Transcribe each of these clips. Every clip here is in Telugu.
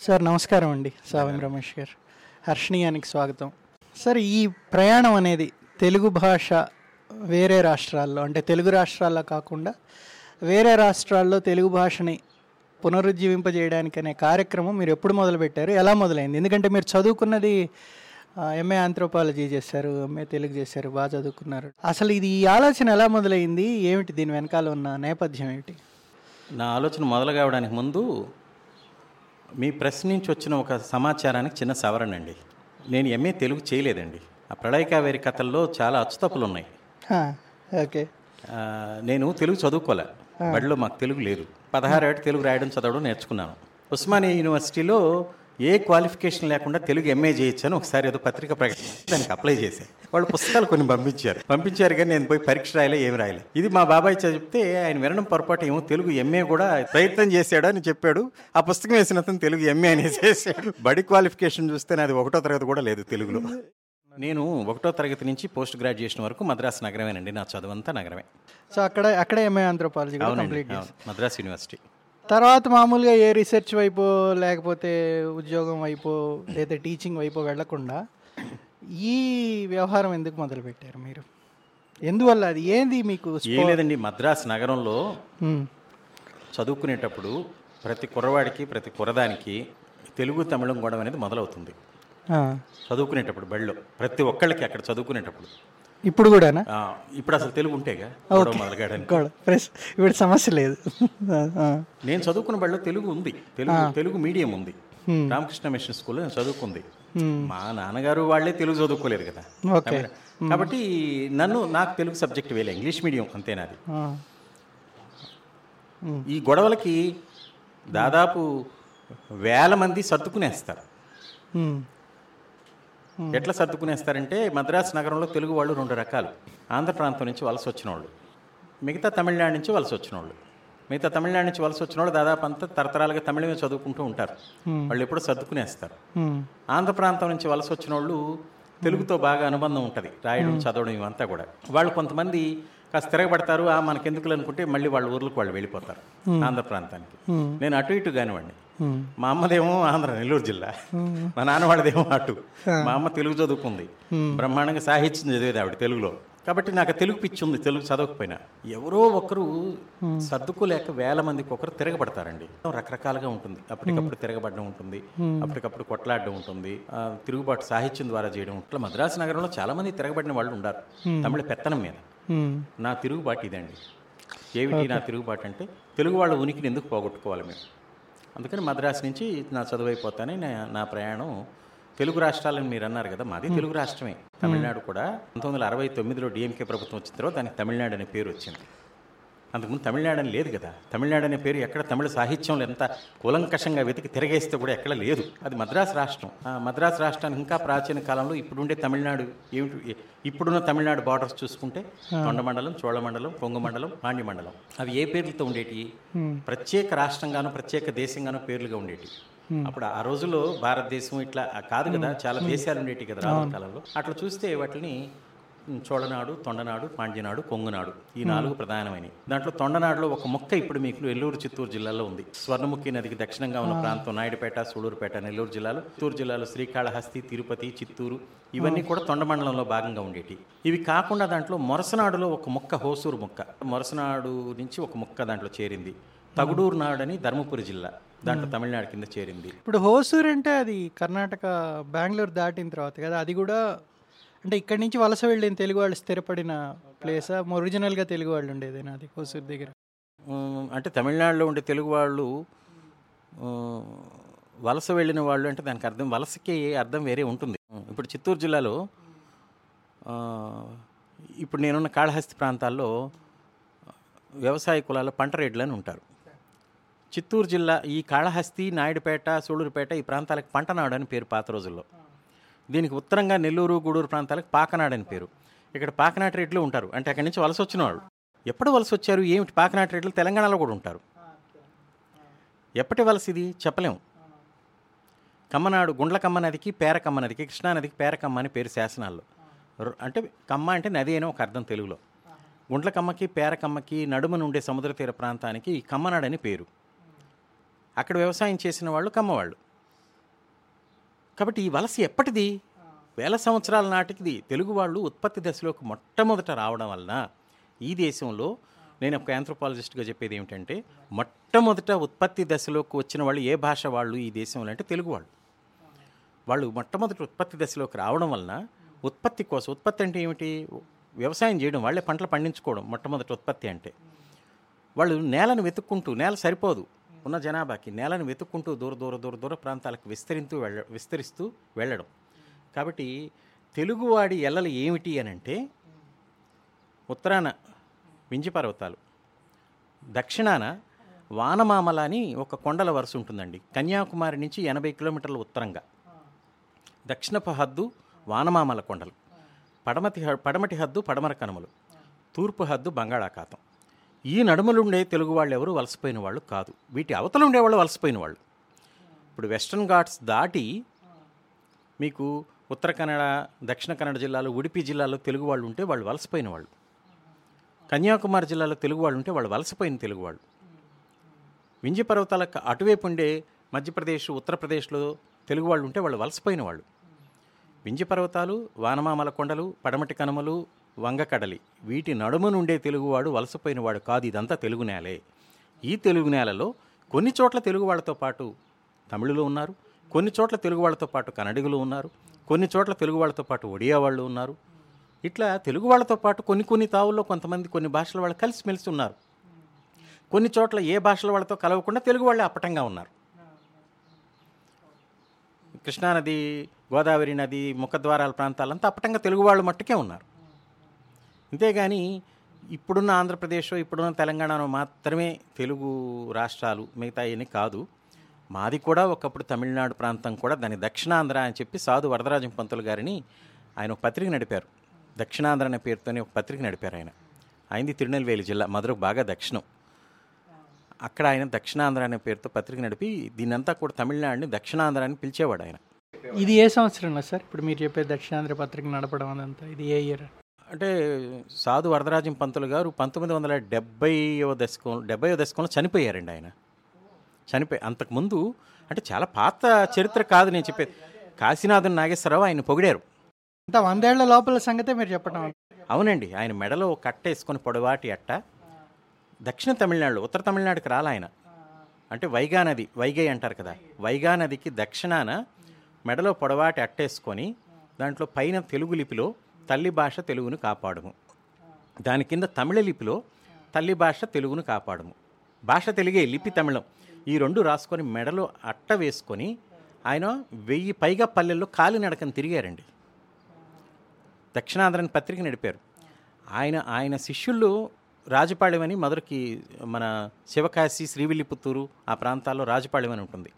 సార్ నమస్కారం అండి. సావం రమేష్ గారు. హర్షణీయానికి స్వాగతం. సార్ ఈ ప్రయాణం అనేది తెలుగు భాష వేరే రాష్ట్రాల్లో అంటే తెలుగు రాష్ట్రాల్లో కాకుండా వేరే రాష్ట్రాల్లో తెలుగు భాషని పునరుజ్జీవింపజేయడానికి అనే కార్యక్రమం మీరు ఎప్పుడు మొదలుపెట్టారు? ఎలా మొదలైంది? ఎందుకంటే మీరు చదువుకున్నది ఎంఏ ఆంథ్రోపాలజీ చేశారు ఎంఏ తెలుగు చేశారు బాగా చదువుకున్నారు. అసలు ఇది ఈ ఆలోచన ఎలా మొదలైంది? ఏమిటి దీని వెనకాల ఉన్న నేపథ్యం ఏమిటి? నా ఆలోచన మొదలు కావడానికి ముందు మీ ప్రెస్ నుంచి వచ్చిన ఒక సమాచారానికి చిన్న సవరణ అండి నేను ఎంఏ తెలుగు చేయలేదండి. ఆ ప్రళయకావేరి కథల్లో చాలా అచ్చుతప్పులు ఉన్నాయి ఓకే. నేను తెలుగు చదువుకోలే. బడిలో మాకు తెలుగు లేదు. పదహారేడు తెలుగు రాయడం చదవడం నేర్చుకున్నాను. ఉస్మానియా యూనివర్సిటీలో ఏ క్వాలిఫికేషన్ లేకుండా తెలుగు ఎంఏ చేయొచ్చు అని ఒకసారి ఏదో పత్రిక ప్రకటన దానికి అప్లై చేశాను వాళ్ళు పుస్తకాలు కొన్ని పంపించారు. పంపించారు కానీ నేను పోయి పరీక్ష రాయలే ఏమి రాయలే. ఇది మా బాబాయ్ చెప్తే ఆయన వినడం పొరపాటు ఏమో తెలుగు ఎంఏ కూడా ప్రయత్నం చేశాడు అని చెప్పాడు. ఆ పుస్తకం వేసిన అతను తెలుగు ఎంఏ అనేసి వేసాడు బడి క్వాలిఫికేషన్ చూస్తే నాది ఒకటో తరగతి కూడా లేదు తెలుగులో. నేను ఒకటో తరగతి నుంచి పోస్ట్ గ్రాడ్యుయేషన్ వరకు మద్రాసు నగరమేనండి. నా చదువంతా నగరమే. సో అక్కడ అక్కడే ఎంఏ ఆంథ్రోపాలజీ. మద్రాస్ యూనివర్సిటీ. తర్వాత మామూలుగా ఏ రీసెర్చ్ వైపు లేకపోతే ఉద్యోగం వైపు లేదా టీచింగ్ వైపు వెళ్ళకుండా ఈ వ్యవహారం ఎందుకు మొదలుపెట్టారు మీరు? ఎందువల్ల అది? ఏంది మీకు లేదండి మద్రాస్ నగరంలో చదువుకునేటప్పుడు ప్రతి కుర్రవాడికి ప్రతి కుర్రదానికి తెలుగు తమిళం గొడవ అనేది మొదలవుతుంది. చదువుకునేటప్పుడు బడిలో ప్రతి ఒక్కళ్ళకి అక్కడ చదువుకునేటప్పుడు. ఇప్పుడు కూడానా? ఆ, ఇప్పుడు అసలు తెలుగు ఉంటేగా కూడా ప్రెస్ ఇప్పుడు సమస్య లేదు. నేను చదువుకున్న బడిలో తెలుగు ఉంది. తెలుగు తెలుగు మీడియం ఉంది. రామకృష్ణ మిషన్ స్కూల్లో నేను చదువుకుంది. మా నాన్నగారు వాళ్ళే తెలుగు చదువుకోలేదు కదా. ఓకే. కాబట్టి నన్ను నాకు తెలుగు సబ్జెక్ట్ వేలే. ఇంగ్లీష్ మీడియం అంతేనాది ఈ గొడవలకి దాదాపు వేల మంది సర్దుకునేస్తారు. ఎట్లా సర్దుకునేస్తారంటే మద్రాసు నగరంలో తెలుగు వాళ్ళు రెండు రకాలు. ఆంధ్ర ప్రాంతం నుంచి వలస వచ్చిన వాళ్ళు మిగతా తమిళనాడు నుంచి వలస వచ్చిన వాళ్ళు మిగతా తమిళనాడు నుంచి వలస వచ్చిన వాళ్ళు దాదాపు అంతా తరతరాలుగా తమిళమే చదువుకుంటూ ఉంటారు. వాళ్ళు ఎప్పుడూ సర్దుకునేస్తారు. ఆంధ్ర ప్రాంతం నుంచి వలస వచ్చిన వాళ్ళు తెలుగుతో బాగా అనుబంధం ఉంటుంది. రాయడం చదవడం ఇవంతా కూడా. వాళ్ళు కొంతమంది కాస్త తిరగబడతారు ఆ మనకెందుకులు అనుకుంటే మళ్ళీ వాళ్ళ ఊర్లకు వాళ్ళు వెళ్ళిపోతారు ఆంధ్ర ప్రాంతానికి. నేను అటు ఇటు కానివ్వండి. మా అమ్మదేమో ఆంధ్ర నెల్లూరు జిల్లా. మా నాన్న వాళ్ళదేమో అటు మా అమ్మ తెలుగు చదువుకుంది. బ్రహ్మాండంగా సాహిత్యం చదివేది ఆవిడ తెలుగులో. కాబట్టి నాకు తెలుగు పిచ్చి ఉంది తెలుగు చదవకపోయినా. ఎవరో ఒకరు సర్దుకోలేక వేల మందికి ఒకరు తిరగబడతారండి. రకరకాలుగా ఉంటుంది. అప్పటికప్పుడు తిరగబడడం ఉంటుంది. అప్పటికప్పుడు కొట్లాడడం ఉంటుంది. తిరుగుబాటు సాహిత్యం ద్వారా చేయడం ఇట్లా మద్రాసు నగరంలో చాలా మంది తిరగబడిన వాళ్ళు ఉన్నారు తమిళ పెత్తనం మీద. నా తిరుగుబాటు ఇదండి. ఏమిటి నా తిరుగుబాటు అంటే తెలుగు వాళ్ళ ఉనికిని ఎందుకు పోగొట్టుకోవాలి మేము? అందుకని మద్రాసు నుంచి నా చదువు అయిపోతానే నా నా ప్రయాణం తెలుగు రాష్ట్రాలని మీరు అన్నారు కదా మాది తెలుగు రాష్ట్రమే. తమిళనాడు కూడా పంతొమ్మిది వందల అరవై తొమ్మిదిలో డిఎంకే ప్రభుత్వం వచ్చిన తర్వాత దానికి తమిళనాడు అనే పేరు వచ్చింది. అంతకుముందు తమిళనాడు అని లేదు కదా. తమిళనాడు అనే పేరు ఎక్కడ తమిళ సాహిత్యంలో ఎంత కూలంకషంగా వెతికి తిరగేస్తే కూడా ఎక్కడ లేదు. అది మద్రాసు రాష్ట్రం. ఆ మద్రాసు రాష్ట్రానికి ఇంకా ప్రాచీన కాలంలో ఇప్పుడుండే తమిళనాడు ఏమిటి? ఇప్పుడున్న తమిళనాడు బార్డర్స్ చూసుకుంటే తొండమండలం చోళమండలం కొంగు మండలం పాండ్య మండలం అవి ఏ పేర్లతో ఉండేటి ప్రత్యేక రాష్ట్రంగాను ప్రత్యేక దేశంగాను పేర్లుగా ఉండేటి అప్పుడు ఆ రోజుల్లో భారతదేశం ఇట్లా కాదు కదా చాలా దేశాలు ఉండేటి కదా రానున్న కాలంలో. అట్లా చూస్తే వాటిని చోళనాడు తొండనాడు పాండ్యనాడు కొంగునాడు ఈ నాలుగు ప్రధానమైనవి. దాంట్లో తొండనాడులో ఒక మొక్క ఇప్పుడు మీకు నెల్లూరు చిత్తూరు జిల్లాలో ఉంది. స్వర్ణముఖి నదికి దక్షిణంగా ఉన్న ప్రాంతం నాయుడుపేట సూళూరుపేట నెల్లూరు జిల్లాలో. చిత్తూరు జిల్లాలో శ్రీకాళహస్తి తిరుపతి చిత్తూరు ఇవన్నీ కూడా తొండ మండలంలో భాగంగా ఉండేటి. ఇవి కాకుండా దాంట్లో మొరసనాడులో ఒక మొక్క హోసూరు మొక్క. మొరసనాడు నుంచి ఒక మొక్క దాంట్లో చేరింది. తగుడూరు నాడు అని ధర్మపురి జిల్లా. దాంట్లో తమిళనాడు కింద చేరింది. ఇప్పుడు హోసూర్ అంటే అది కర్ణాటక బెంగళూరు దాటిన తర్వాత కదా అది కూడా అంటే ఇక్కడి నుంచి వలస వెళ్ళిన తెలుగు వాళ్ళు స్థిరపడిన ప్లేసా ఒరిజినల్గా తెలుగు వాళ్ళు ఉండేది నాది కోసూరు దగ్గర. అంటే తమిళనాడులో ఉండే తెలుగు వాళ్ళు వలస వెళ్ళిన వాళ్ళు అంటే దానికి అర్థం వలసకి అర్థం వేరే ఉంటుంది. ఇప్పుడు చిత్తూరు జిల్లాలో ఇప్పుడు నేనున్న కాళహస్తి ప్రాంతాల్లో వ్యవసాయ కులాల పంట రేట్లు అని ఉంటారు. చిత్తూరు జిల్లా ఈ కాళహస్తి నాయుడుపేట సూళూరుపేట ఈ ప్రాంతాలకు పంటనాడు అని పేరు పాత రోజుల్లో. దీనికి ఉత్తరంగా నెల్లూరు గూడూరు ప్రాంతాలకు పాకనాడు అని పేరు. ఇక్కడ పాకనాటి రేట్లు ఉంటారు. అంటే అక్కడి నుంచి వలస వచ్చిన వాళ్ళు. ఎప్పుడు వలస వచ్చారు? ఏమిటి పాకనాటి రేట్లు? తెలంగాణలో కూడా ఉంటారు. ఎప్పటి వలస ఇది? చెప్పలేము. కమ్మనాడు గుండ్లకమ్మ నదికి పేరకమ్మ నదికి కృష్ణానదికి పేరకమ్మ అని పేరు శాసనాల్లో. అంటే కమ్మ అంటే నది అని ఒక అర్థం తెలుగులో. గుండ్లకమ్మకి పేరకమ్మకి నడుమ నుండే సముద్ర తీర ప్రాంతానికి కమ్మనాడు అని పేరు. అక్కడ వ్యవసాయం చేసిన వాళ్ళు కమ్మవాళ్ళు. కాబట్టి ఈ వలస ఎప్పటిది? వేల సంవత్సరాల నాటికిది. తెలుగు వాళ్ళు ఉత్పత్తి దశలోకి మొట్టమొదట రావడం వలన ఈ దేశంలో నేను ఒక ఆంథ్రోపాలజిస్ట్గా చెప్పేది ఏమిటంటే మొట్టమొదట ఉత్పత్తి దశలోకి వచ్చిన వాళ్ళు ఏ భాష వాళ్ళు ఈ దేశంలో అంటే తెలుగు వాళ్ళు. వాళ్ళు మొట్టమొదటి ఉత్పత్తి దశలోకి రావడం వలన ఉత్పత్తి కోసం ఉత్పత్తి అంటే ఏమిటి? వ్యవసాయం చేయడం వాళ్ళే పంటలు పండించుకోవడం మొట్టమొదటి ఉత్పత్తి అంటే. వాళ్ళు నేలను వెతుక్కుంటూ నేల సరిపోదు. ఉన్న జనాభాకి నేలను వెతుక్కుంటూ దూర దూర దూర దూర ప్రాంతాలకు విస్తరింతూ వెళ్ళ విస్తరిస్తూ వెళ్ళడం. కాబట్టి తెలుగువాడి ఎల్లలు ఏమిటి అని అంటే ఉత్తరాన వింజి పర్వతాలు దక్షిణాన వానమామల అని ఒక కొండల వరుస ఉంటుందండి. కన్యాకుమారి నుంచి ఎనభై కిలోమీటర్ల ఉత్తరంగా. దక్షిణపు హద్దు వానమామల కొండలు పడమటి హ- పడమటి హద్దు పడమర కనుమలు తూర్పు హద్దు బంగాళాఖాతం. ఈ నడుమలుండే తెలుగు వాళ్ళు ఎవరు వలసపోయిన వాళ్ళు కాదు. వీటి అవతల ఉండేవాళ్ళు వలసపోయిన వాళ్ళు. ఇప్పుడు వెస్ట్రన్ ఘాట్స్ దాటి మీకు ఉత్తర కన్నడ దక్షిణ కన్నడ జిల్లాలో ఉడిపి జిల్లాలో తెలుగు వాళ్ళు ఉంటే వాళ్ళు వలసపోయిన వాళ్ళు. కన్యాకుమారి జిల్లాలో తెలుగు వాళ్ళు ఉంటే వాళ్ళు వలసపోయిన తెలుగు వాళ్ళు. వింజ పర్వతాలకు అటువైపు ఉండే మధ్యప్రదేశ్ ఉత్తరప్రదేశ్లో తెలుగు వాళ్ళు ఉంటే వాళ్ళు వలసపోయిన వాళ్ళు. వింజ పర్వతాలు వానమామల కొండలు పడమటి కనుమలు వంగకడలి వీటి నడుమ నుండే తెలుగువాడు వలసపోయినవాడు కాదు. ఇదంతా తెలుగు నేలే. ఈ తెలుగు నేలలో కొన్ని చోట్ల తెలుగు వాళ్ళతో పాటు తమిళులు ఉన్నారు. కొన్ని చోట్ల తెలుగు వాళ్ళతో పాటు కన్నడిగులు ఉన్నారు. కొన్ని చోట్ల తెలుగు వాళ్ళతో పాటు ఒడియా వాళ్ళు ఉన్నారు. ఇట్లా తెలుగు వాళ్ళతో పాటు కొన్ని కొన్ని తావుల్లో కొంతమంది కొన్ని భాషల వాళ్ళు కలిసిమెలిసి ఉన్నారు. కొన్ని చోట్ల ఏ భాషల వాళ్ళతో కలవకుండా తెలుగు వాళ్ళే అప్పటంగా ఉన్నారు. కృష్ణానది గోదావరి నది ముఖద్వారాల ప్రాంతాలంతా అప్పటంగా తెలుగు వాళ్ళు మట్టుకే ఉన్నారు. అంతేగాని ఇప్పుడున్న ఆంధ్రప్రదేశ్ ఇప్పుడున్న తెలంగాణలో మాత్రమే తెలుగు రాష్ట్రాలు మిగతా ఇవన్నీ కాదు. మాది కూడా ఒకప్పుడు తమిళనాడు ప్రాంతం కూడా దాని దక్షిణాంధ్ర అని చెప్పి సాధు వరదరాజం పంతులు గారిని ఆయన ఒక పత్రిక నడిపారు. దక్షిణాంధ్ర అనే పేరుతోనే ఒక పత్రిక నడిపారు ఆయన. ఆయనది తిరునెల్వేలి జిల్లా మధురకు బాగా దక్షిణం. అక్కడ ఆయన దక్షిణాంధ్ర అనే పేరుతో పత్రిక నడిపి దీన్నంతా కూడా తమిళనాడుని దక్షిణాంధ్ర అని పిలిచేవాడు ఆయన. ఇది ఏ సంవత్సరంలో సార్? ఇప్పుడు మీరు చెప్పే దక్షిణాంధ్ర పత్రిక నడపడం అదంతా ఇది ఏ ఇయర్? అంటే సాధు వరదరాజం పంతులు గారు పంతొమ్మిది వందల డెబ్బైవ దశకం డెబ్బైవ దశకంలో చనిపోయారండి ఆయన. చనిపోయి అంతకుముందు అంటే చాలా పాత చరిత్ర కాదు నేను చెప్పేది. కాశీనాథన్ నాగేశ్వరరావు ఆయన పొగిడారు. అంతా వందేళ్ళ లోపల సంగతే మీరు చెప్పడం. అవునండి ఆయన మెడలో ఒక కట్ట వేసుకొని పొడవాటి అట్ట. దక్షిణ తమిళనాడు ఉత్తర తమిళనాడుకి రాల ఆయన. అంటే వైగా నది వైగై అంటారు కదా. వైగా నదికి దక్షిణాన మెడలో పొడవాటి అట్టేసుకొని దాంట్లో పైన తెలుగు లిపిలో తల్లి భాష తెలుగును కాపాడము. దాని కింద తమిళ లిపిలో తల్లి భాష తెలుగును కాపాడము. భాష తెలుగే లిపి తమిళం. ఈ రెండు రాసుకొని మెడలో అట్ట వేసుకొని ఆయన వెయ్యి పైగా పల్లెల్లో కాలినడకని తిరిగారండి. దక్షిణాంధ్రని పత్రిక నడిపారు. ఆయన ఆయన శిష్యులు రాజపాళెం అని మొదటికి మన శివకాశి శ్రీవిల్లిపుత్తూరు ఆ ప్రాంతాల్లో రాజపాళెం అని ఉంటుంది.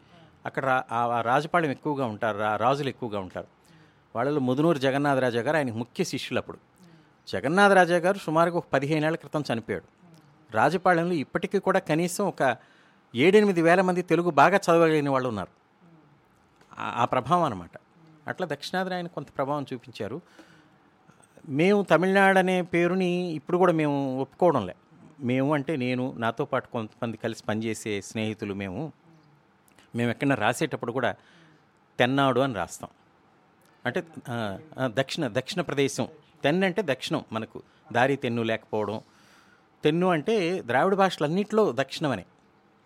అక్కడ రా- ఆ రాజపాళెం ఎక్కువగా ఉంటారు రా- రాజులు ఎక్కువగా ఉంటారు. వాళ్ళలో ముదునూరు జగన్నాథరాజా గారు ఆయన ముఖ్య శిష్యులు అప్పుడు. జగన్నాథరాజా గారు సుమారుగా ఒక పదిహేనేళ్ళ క్రితం చనిపోయాడు. రాజపాళెంలో ఇప్పటికీ కూడా కనీసం ఒక ఏడెనిమిది వేల మంది తెలుగు బాగా చదవగలిగిన వాళ్ళు ఉన్నారు. ఆ- ఆ ప్రభావం అనమాట అట్లా దక్షిణాది ఆయన కొంత ప్రభావం చూపించారు. మేము తమిళనాడు అనే పేరుని ఇప్పుడు కూడా మేము ఒప్పుకోవడంలే మేము అంటే నేను నాతో పాటు కొంతమంది కలిసి పనిచేసే స్నేహితులు మేము. మేము ఎక్కడైనా రాసేటప్పుడు కూడా తెన్నాడు అని రాస్తాం. అంటే దక్షిణ దక్షిణ ప్రదేశం. తెన్ను అంటే దక్షిణం మనకు. దారి తెన్ను లేకపోవడం. తెన్ను అంటే ద్రావిడ భాషలన్నింటిలో దక్షిణం అనే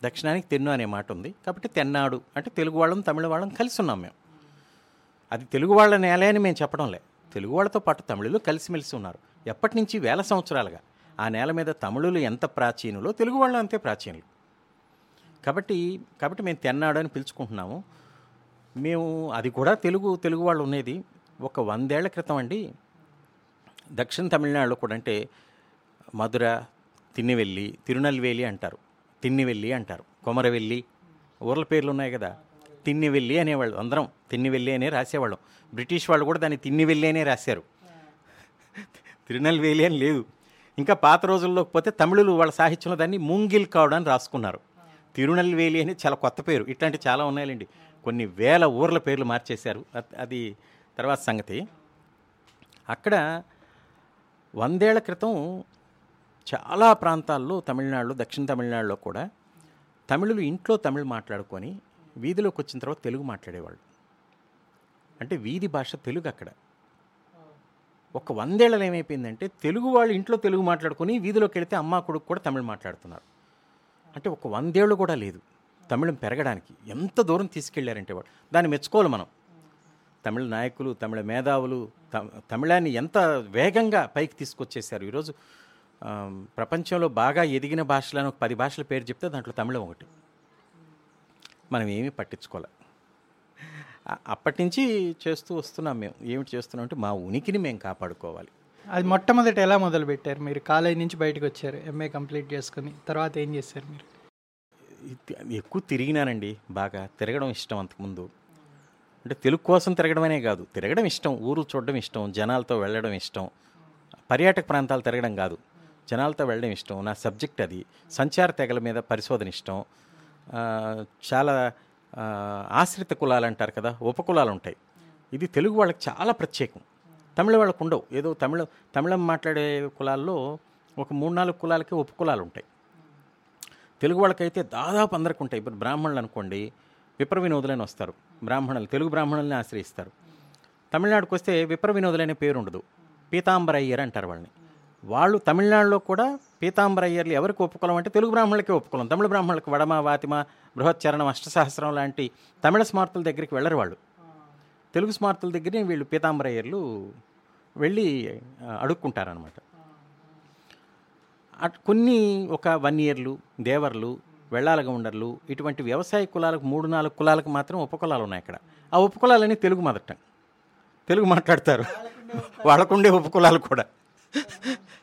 దక్షిణానికి తెన్ను అనే మాట ఉంది. కాబట్టి తెన్నాడు అంటే తెలుగు వాళ్ళం తమిళ వాళ్ళం కలిసి ఉన్నాం మేము. అది తెలుగు వాళ్ళ నేలే అని మేము చెప్పడంలే తెలుగు వాళ్ళతో పాటు తమిళులు కలిసిమెలిసి ఉన్నారు. ఎప్పటి నుంచి? వేల సంవత్సరాలుగా. ఆ నేల మీద తమిళులు ఎంత ప్రాచీనులో? తెలుగు వాళ్ళు అంతే ప్రాచీనులు. కాబట్టి కాబట్టి మేము తెన్నాడు అని పిలుచుకుంటున్నాము. మేము అది కూడా తెలుగు తెలుగు వాళ్ళు ఉండేది. ఒక వందేళ్ళ క్రితం అండి. దక్షిణ తమిళనాడులో కూడా అంటే మధుర తిన్నివెల్లి తిరునల్వేలి అంటారు. తిన్నివెల్లి అంటారు. కొమరవెల్లి ఊర్ల పేర్లు ఉన్నాయి కదా. తిన్నివెల్లి అనేవాళ్ళు అందరం. తిన్నివెల్లి అనే రాసేవాళ్ళం. బ్రిటిష్ వాళ్ళు కూడా దాన్ని తిన్నివెల్లి అనే రాశారు. తిరునల్వేలి అని లేదు. ఇంకా పాత రోజుల్లోకి పోతే తమిళులు వాళ్ళ సాహిత్యంలో దాన్ని ముంగిల్ కావడం అని రాసుకున్నారు. తిరునల్వేలి అని చాలా కొత్త పేరు. ఇట్లాంటి చాలా ఉన్నాయండి కొన్ని వేల ఊర్ల పేర్లు మార్చేశారు. అది తర్వాత సంగతి. అక్కడ వందేళ్ళ క్రితం చాలా ప్రాంతాల్లో తమిళనాడులో దక్షిణ తమిళనాడులో కూడా తమిళులు ఇంట్లో తమిళ్ మాట్లాడుకొని వీధిలోకి వచ్చిన తర్వాత తెలుగు మాట్లాడేవాళ్ళు. అంటే వీధి భాష తెలుగు అక్కడ. ఒక వందేళ్ళలో ఏమైపోయిందంటే తెలుగు వాళ్ళు ఇంట్లో తెలుగు మాట్లాడుకొని వీధిలోకి వెళితే అమ్మ కొడుకు కూడా తమిళ్ మాట్లాడుతున్నారు. అంటే ఒక వందేళ్ళు కూడా లేదు. తమిళం పెరగడానికి ఎంత దూరం తీసుకెళ్ళారంటే వాడు? దాన్ని మెచ్చుకోవాలి మనం. తమిళ నాయకులు తమిళ మేధావులు తమిళాన్ని ఎంత వేగంగా పైకి తీసుకొచ్చేసారు ఈరోజు ప్రపంచంలో బాగా ఎదిగిన భాషలను ఒక పది భాషల పేరు చెప్తే దాంట్లో తమిళం ఒకటి. మనం ఏమీ పట్టించుకోలే. అప్పటి నుంచి చేస్తూ వస్తున్నాం మేము. ఏమిటి చేస్తున్నాం అంటే మా ఉనికిని మేము కాపాడుకోవాలి. అది మొట్టమొదటి ఎలా మొదలు పెట్టారు మీరు? కాలేజ్ నుంచి బయటకు వచ్చారు ఎంఏ కంప్లీట్ చేసుకుని. తర్వాత ఏం చేశారు మీరు? ఎక్కువ తిరిగినానండి. బాగా తిరగడం ఇష్టం అంతకుముందు. అంటే తెలుగు కోసం తిరగడమనే కాదు. తిరగడం ఇష్టం ఊరు చూడడం ఇష్టం జనాలతో వెళ్ళడం ఇష్టం. పర్యాటక ప్రాంతాలు తిరగడం కాదు. జనాలతో వెళ్ళడం ఇష్టం. నా సబ్జెక్ట్ అది. సంచార తెగల మీద పరిశోధన ఇష్టం. చాలా ఆశ్రిత కులాలు అంటారు కదా ఉపకులాలు ఉంటాయి ఇది తెలుగు వాళ్ళకి చాలా ప్రత్యేకం. తమిళ వాళ్ళకు ఉండవు. ఏదో తమిళ తమిళం మాట్లాడే కులాల్లో ఒక మూడు నాలుగు కులాలకి ఉపకులాలు ఉంటాయి తెలుగు వాళ్ళకైతే దాదాపు అందరికి ఉంటాయి. ఇప్పుడు బ్రాహ్మణులు అనుకోండి విప్ర వినోదులని వస్తారు. బ్రాహ్మణులు తెలుగు బ్రాహ్మణుల్ని ఆశ్రయిస్తారు. తమిళనాడుకు వస్తే విప్ర వినోదులనే పేరు ఉండదు పీతాంబర అయ్యర్ అంటారు వాళ్ళని. వాళ్ళు తమిళనాడులో కూడా పీతాంబర అయ్యర్లు ఎవరికి ఒప్పుకోలం అంటే తెలుగు బ్రాహ్మణులకే ఒప్పుకోలం. తమిళ బ్రాహ్మణులకు వడమ వాతిమ బృహచ్చరణం అష్టసహస్రం లాంటి తమిళ స్మార్తుల దగ్గరికి వెళ్ళరు వాళ్ళు. తెలుగు స్మార్తుల దగ్గరే వీళ్ళు పీతాంబర అయ్యర్లు వెళ్ళి అడుక్కుంటారనమాట కొన్ని ఒక వన్ ఇయర్లు దేవర్లు వెళ్ళాలగా ఉండర్లు ఇటువంటి వ్యవసాయ కులాలకు మూడు నాలుగు కులాలకు మాత్రం ఉపకులాలు ఉన్నాయి అక్కడ. ఆ ఉపకులాలని తెలుగు మొదట తెలుగు మాట్లాడతారు. వాళ్ళకుండే ఉపకులాలు కూడా.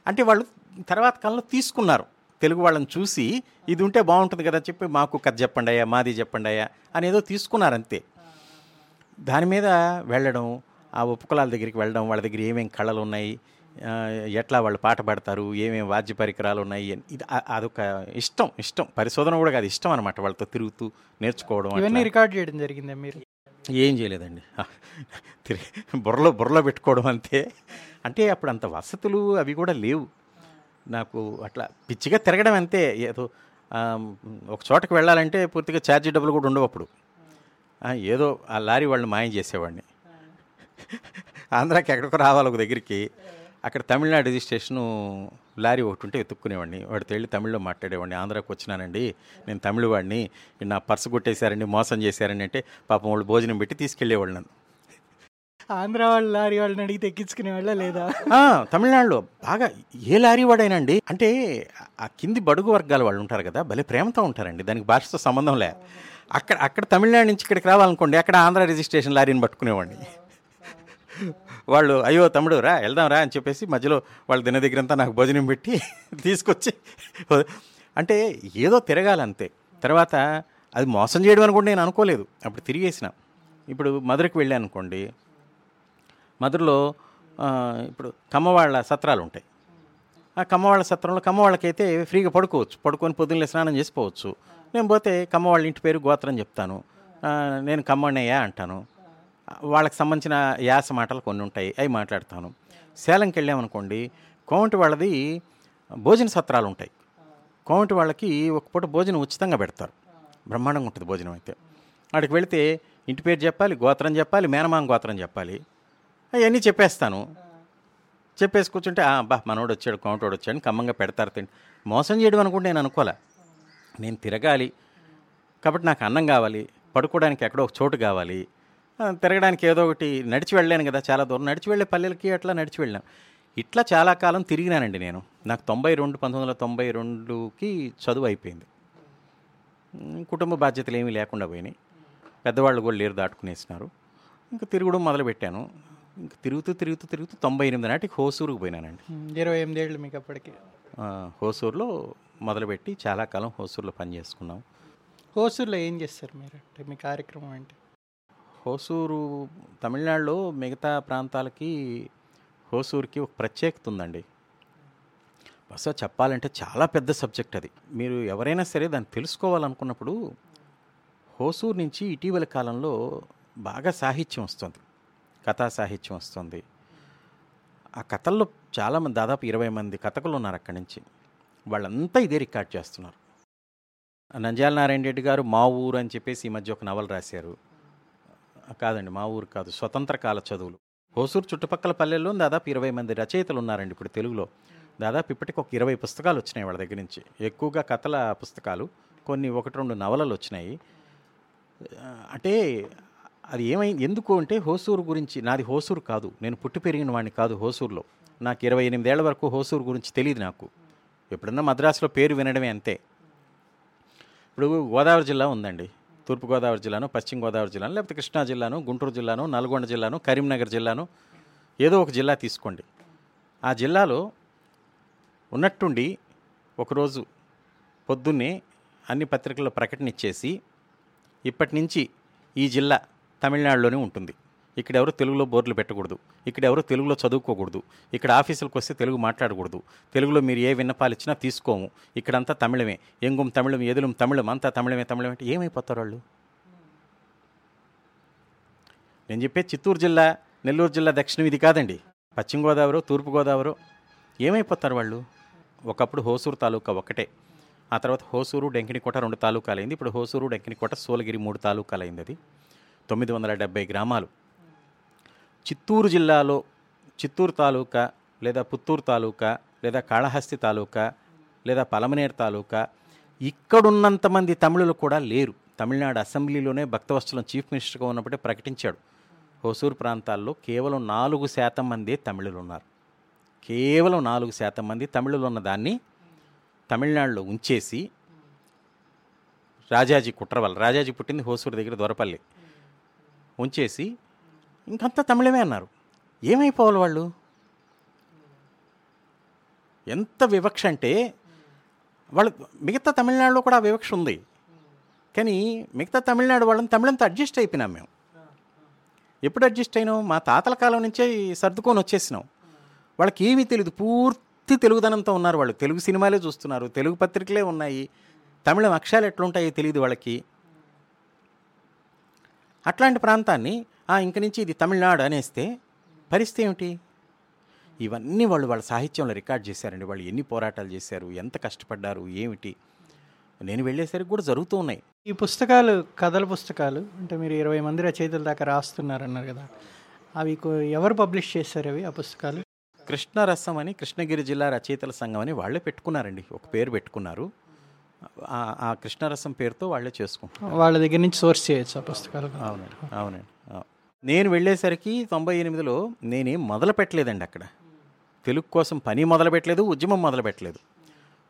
అంటే వాళ్ళు తర్వాత కాలంలో తీసుకున్నారు. తెలుగు వాళ్ళని చూసి ఇది ఉంటే బాగుంటుంది కదా చెప్పి మాకు కథ చెప్పండి అయ్యా మాది చెప్పండి అయ్యా అనేదో తీసుకున్నారంతే. దాని మీద వెళ్ళడం ఆ ఉపకులాల దగ్గరికి వెళ్ళడం వాళ్ళ దగ్గర ఏమేమి కళలు ఉన్నాయి ఎట్లా వాళ్ళు పాట పాడతారు ఏమేమి వాద్య పరికరాలు ఉన్నాయి అని ఇది అదొక ఇష్టం ఇష్టం. పరిశోధన కూడా కాదు ఇష్టం అనమాట వాళ్ళతో తిరుగుతూ నేర్చుకోవడం. ఇవన్నీ రికార్డ్ చేయడం జరిగిందా మీరు? ఏం చేయలేదండి. బుర్రలో బుర్రలో పెట్టుకోవడం అంతే. అంటే అప్పుడు అంత వసతులు అవి కూడా లేవు. నాకు అట్లా పిచ్చిగా తిరగడం అంతే. ఏదో ఒక చోటకి వెళ్ళాలంటే పూర్తిగా ఛార్జీ డబ్బులు కూడా ఉండవు అప్పుడు. ఏదో ఆ లారీ వాళ్ళని మాయం చేసేవాడిని. ఆంధ్రాకి ఎక్కడికో రావాలి ఒక దగ్గరికి. అక్కడ తమిళనాడు రిజిస్ట్రేషను లారీ ఒకటి ఉంటే వెతుక్కునేవాడిని వాడితో వెళ్ళి తమిళ్ళో మాట్లాడేవాడిని. ఆంధ్రాకి వచ్చినానండి. నేను తమిళ వాడిని. నా పర్సు కొట్టేశారండి మోసం చేశారండి అంటే పాపం వాళ్ళు భోజనం పెట్టి తీసుకెళ్ళేవాళ్ళు నన్ను. ఆంధ్ర వాళ్ళు లారీ వాళ్ళని అడిగితే ఎక్కించుకునే వాళ్ళ లేదా తమిళనాడులో బాగా ఏ లారీ వాడైనండి? అంటే ఆ కింది బడుగు వర్గాల వాళ్ళు ఉంటారు కదా భలే ప్రేమతో ఉంటారండి. దానికి భాషతో సంబంధం లే. అక్కడ అక్కడ తమిళనాడు నుంచి ఇక్కడికి రావాలనుకోండి అక్కడ ఆంధ్ర రిజిస్ట్రేషన్ లారీని పట్టుకునేవాడిని. వాళ్ళు అయ్యో తమ్ముడు రా వెళ్దాం రా అని చెప్పేసి మధ్యలో వాళ్ళు దిన దగ్గరంతా నాకు భోజనం పెట్టి తీసుకొచ్చి అంటే ఏదో తిరగాలంతే. తర్వాత అది మోసం చేయడం అనుకోండి నేను అనుకోలేదు. అప్పుడు తిరిగేసిన. ఇప్పుడు మధురకు వెళ్ళాను అనుకోండి మధురలో ఇప్పుడు కమ్మవాళ్ళ సత్రాలు ఉంటాయి ఆ కమ్మవాళ్ళ సత్రంలో కమ్మవాళ్ళకైతే ఫ్రీగా పడుకోవచ్చు. పడుకొని పొద్దున్నే స్నానం చేసిపోవచ్చు. నేను పోతే కమ్మవాళ్ళ ఇంటి పేరు గోత్రం చెప్తాను. నేను కమ్మన్నయ్య అంటాను. వాళ్ళకి సంబంధించిన యాస మాటలు కొన్ని ఉంటాయి. అవి మాట్లాడతాను. సేలంకి వెళ్ళామనుకోండి కోమటి వాళ్ళది భోజన సత్రాలు ఉంటాయి. కోమటి వాళ్ళకి ఒక పూట భోజనం ఉచితంగా పెడతారు. బ్రహ్మాండంగా ఉంటుంది భోజనం అయితే. అక్కడికి వెళితే ఇంటి పేరు చెప్పాలి గోత్రం చెప్పాలి మేనమామ గోత్రం చెప్పాలి. అవన్నీ చెప్పేస్తాను. చెప్పేసి కూర్చుంటే బా మనోడు వచ్చాడు కోమటోడు వచ్చాడు ఖమ్మంగా కమ్మంగా పెడతారు తిండి. మోసం చేయడం అనుకుంటే నేను అనుకోలే. నేను తిరగాలి. కాబట్టి నాకు అన్నం కావాలి. పడుకోవడానికి ఎక్కడో ఒక చోటు కావాలి. తిరగడానికి ఏదో ఒకటి నడిచి వెళ్ళాను కదా చాలా దూరం. నడిచి వెళ్ళే పల్లెలకి అట్లా నడిచి వెళ్ళాను ఇట్లా చాలా కాలం తిరిగినానండి నేను. నాకు తొంభై రెండు పంతొమ్మిది వందల తొంభై రెండుకి చదువు అయిపోయింది. కుటుంబ బాధ్యతలు ఏమీ లేకుండా పోయినాయి. పెద్దవాళ్ళు కూడా లేరు దాటుకునేసినారు. ఇంకా తిరుగుడు మొదలుపెట్టాను. ఇంకా తిరుగుతూ తిరుగుతూ తిరుగుతూ తొంభై ఎనిమిది నాటికి హోసూరుకు పోయినానండి. ఇరవై ఎనిమిది ఏళ్ళు మీకు అప్పటికి. హోసూరులో మొదలుపెట్టి చాలా కాలం హోసూరులో పని చేసుకున్నాం. హోసూర్లో ఏం చేస్తారు మీరు? అంటే మీ కార్యక్రమం ఏంటి? హోసూరు తమిళనాడులో మిగతా ప్రాంతాలకి హోసూరుకి ఒక ప్రత్యేకత ఉందండి. బస్సు చెప్పాలంటే చాలా పెద్ద సబ్జెక్ట్ అది. మీరు ఎవరైనా సరే దాన్ని తెలుసుకోవాలనుకున్నప్పుడు హోసూరు నుంచి ఇటీవల కాలంలో బాగా సాహిత్యం వస్తుంది. కథా సాహిత్యం వస్తుంది. ఆ కథల్లో చాలామంది దాదాపు ఇరవై మంది కథకులు ఉన్నారు అక్కడి నుంచి. వాళ్ళంతా ఇదే రికార్డ్ చేస్తున్నారు. నంజాల నారాయణ రెడ్డి గారు మా ఊరు అని చెప్పేసి ఈ మధ్య ఒక నవల రాశారు. కాదండి మా ఊరు కాదు. స్వతంత్ర కాల చదువులు. హోసూరు చుట్టుపక్కల పల్లెల్లో దాదాపు ఇరవై మంది రచయితలు ఉన్నారండి ఇప్పుడు తెలుగులో. దాదాపు ఇప్పటికి ఒక ఇరవై పుస్తకాలు వచ్చినాయి వాళ్ళ దగ్గర నుంచి. ఎక్కువగా కథల పుస్తకాలు కొన్ని ఒకటి రెండు నవలలు వచ్చినాయి. అంటే అది ఏమైంది ఎందుకు అంటే హోసూరు గురించి నాది హోసూరు కాదు. నేను పుట్టి పెరిగిన వాడిని కాదు హోసూరులో. నాకు ఇరవై ఎనిమిదేళ్ళ వరకు హోసూరు గురించి తెలియదు నాకు. ఎప్పుడన్నా మద్రాసులో పేరు వినడమే అంతే. ఇప్పుడు గోదావరి జిల్లా ఉందండి. తూర్పుగోదావరి జిల్లాను పశ్చిమ గోదావరి జిల్లాను లేకపోతే కృష్ణా జిల్లాను గుంటూరు జిల్లాను నల్గొండ జిల్లాను కరీంనగర్ జిల్లాను ఏదో ఒక జిల్లా తీసుకోండి. ఆ జిల్లాలో ఉన్నట్టుండి ఒకరోజు పొద్దున్నే అన్ని పత్రికల్లో ప్రకటన ఇచ్చేసి ఇప్పటి నుంచి ఈ జిల్లా తమిళనాడులోనే ఉంటుంది. ఇక్కడ ఎవరు తెలుగులో బోర్డులు పెట్టకూడదు. ఇక్కడ ఎవరు తెలుగులో చదువుకోకూడదు. ఇక్కడ ఆఫీసులకు వస్తే తెలుగు మాట్లాడకూడదు. తెలుగులో మీరు ఏ విన్నపాలు ఇచ్చినా తీసుకోము. ఇక్కడంతా తమిళమే. ఎంగుం తమిళం ఎదులం తమిళం అంతా తమిళమే తమిళం అంటే ఏమైపోతారు వాళ్ళు నేను చెప్పే చిత్తూరు జిల్లా నెల్లూరు జిల్లా దక్షిణం ఇది కాదండి. పశ్చిమ గోదావరి తూర్పు గోదావరి ఏమైపోతారు వాళ్ళు? ఒకప్పుడు హోసూరు తాలూకా ఒకటే. ఆ తర్వాత హోసూరు డెంకినికోట రెండు తాలూకాలు అయింది ఇప్పుడు హోసూరు డెంకినికోట సోలగిరి మూడు తాలూకాలు అయింది అది. తొమ్మిది వందల డెబ్బై గ్రామాలు. చిత్తూరు జిల్లాలో చిత్తూరు తాలూకా లేదా పుత్తూరు తాలూకా లేదా కాళహస్తి తాలూకా లేదా పలమనేరు తాలూకా ఇక్కడున్నంతమంది తమిళులు కూడా లేరు. తమిళనాడు అసెంబ్లీలోనే భక్తవత్సలం చీఫ్ మినిస్టర్గా ఉన్నప్పుడే ప్రకటించాడు. హోసూరు ప్రాంతాల్లో కేవలం నాలుగు శాతం మందే తమిళులు ఉన్నారు కేవలం నాలుగు శాతం మంది తమిళులు ఉన్న దాన్ని తమిళనాడులో ఉంచేసి రాజాజీ కుట్రవల్ రాజాజీ పుట్టింది హోసూరు దగ్గర దొరపల్లి. ఉంచేసి ఇంకంతా తమిళమే అన్నారు. ఏమైపోవాలి వాళ్ళు? ఎంత వివక్ష అంటే వాళ్ళు మిగతా తమిళనాడులో కూడా ఆ వివక్ష ఉంది. కానీ మిగతా తమిళనాడు వాళ్ళని తమిళంతో అడ్జస్ట్ అయిపోయినాం మేము. ఎప్పుడు అడ్జస్ట్ అయినాం? మా తాతల కాలం నుంచే సర్దుకొని వచ్చేసినాం. వాళ్ళకి ఏమీ తెలియదు పూర్తి తెలుగుదనంతో ఉన్నారు వాళ్ళు. తెలుగు సినిమాలే చూస్తున్నారు. తెలుగు పత్రికలే ఉన్నాయి. తమిళం అక్షరాలు ఎట్లుంటాయో తెలియదు వాళ్ళకి. అట్లాంటి ప్రాంతాన్ని ఇంక నుంచి ఇది తమిళనాడు అనేస్తే పరిస్థితి ఏమిటి? ఇవన్నీ వాళ్ళు వాళ్ళ సాహిత్యంలో రికార్డ్ చేశారండి. వాళ్ళు ఎన్ని పోరాటాలు చేశారు? ఎంత కష్టపడ్డారు? ఏమిటి? నేను వెళ్ళేసరికి కూడా జరుగుతూ ఉన్నాయి. ఈ పుస్తకాలు కథల పుస్తకాలు అంటే మీరు ఇరవై మంది రచయితల దాకా రాస్తున్నారన్నారు కదా అవి ఎవరు పబ్లిష్ చేశారు అవి ఆ పుస్తకాలు? కృష్ణరసం అని కృష్ణగిరి జిల్లా రచయితల సంఘం అని వాళ్ళే పెట్టుకున్నారండి. ఒక పేరు పెట్టుకున్నారు. ఆ- కృష్ణరసం పేరుతో వాళ్ళే చేసుకుంటారు వాళ్ళ దగ్గర నుంచి సోర్స్ చేయొచ్చు ఆ పుస్తకాలు. అవునండి అవునండి. నేను వెళ్ళేసరికి తొంభై ఎనిమిదిలో నేనేం మొదలు పెట్టలేదండి అక్కడ. తెలుగు కోసం పని మొదలు పెట్టలేదు ఉద్యమం మొదలు పెట్టలేదు.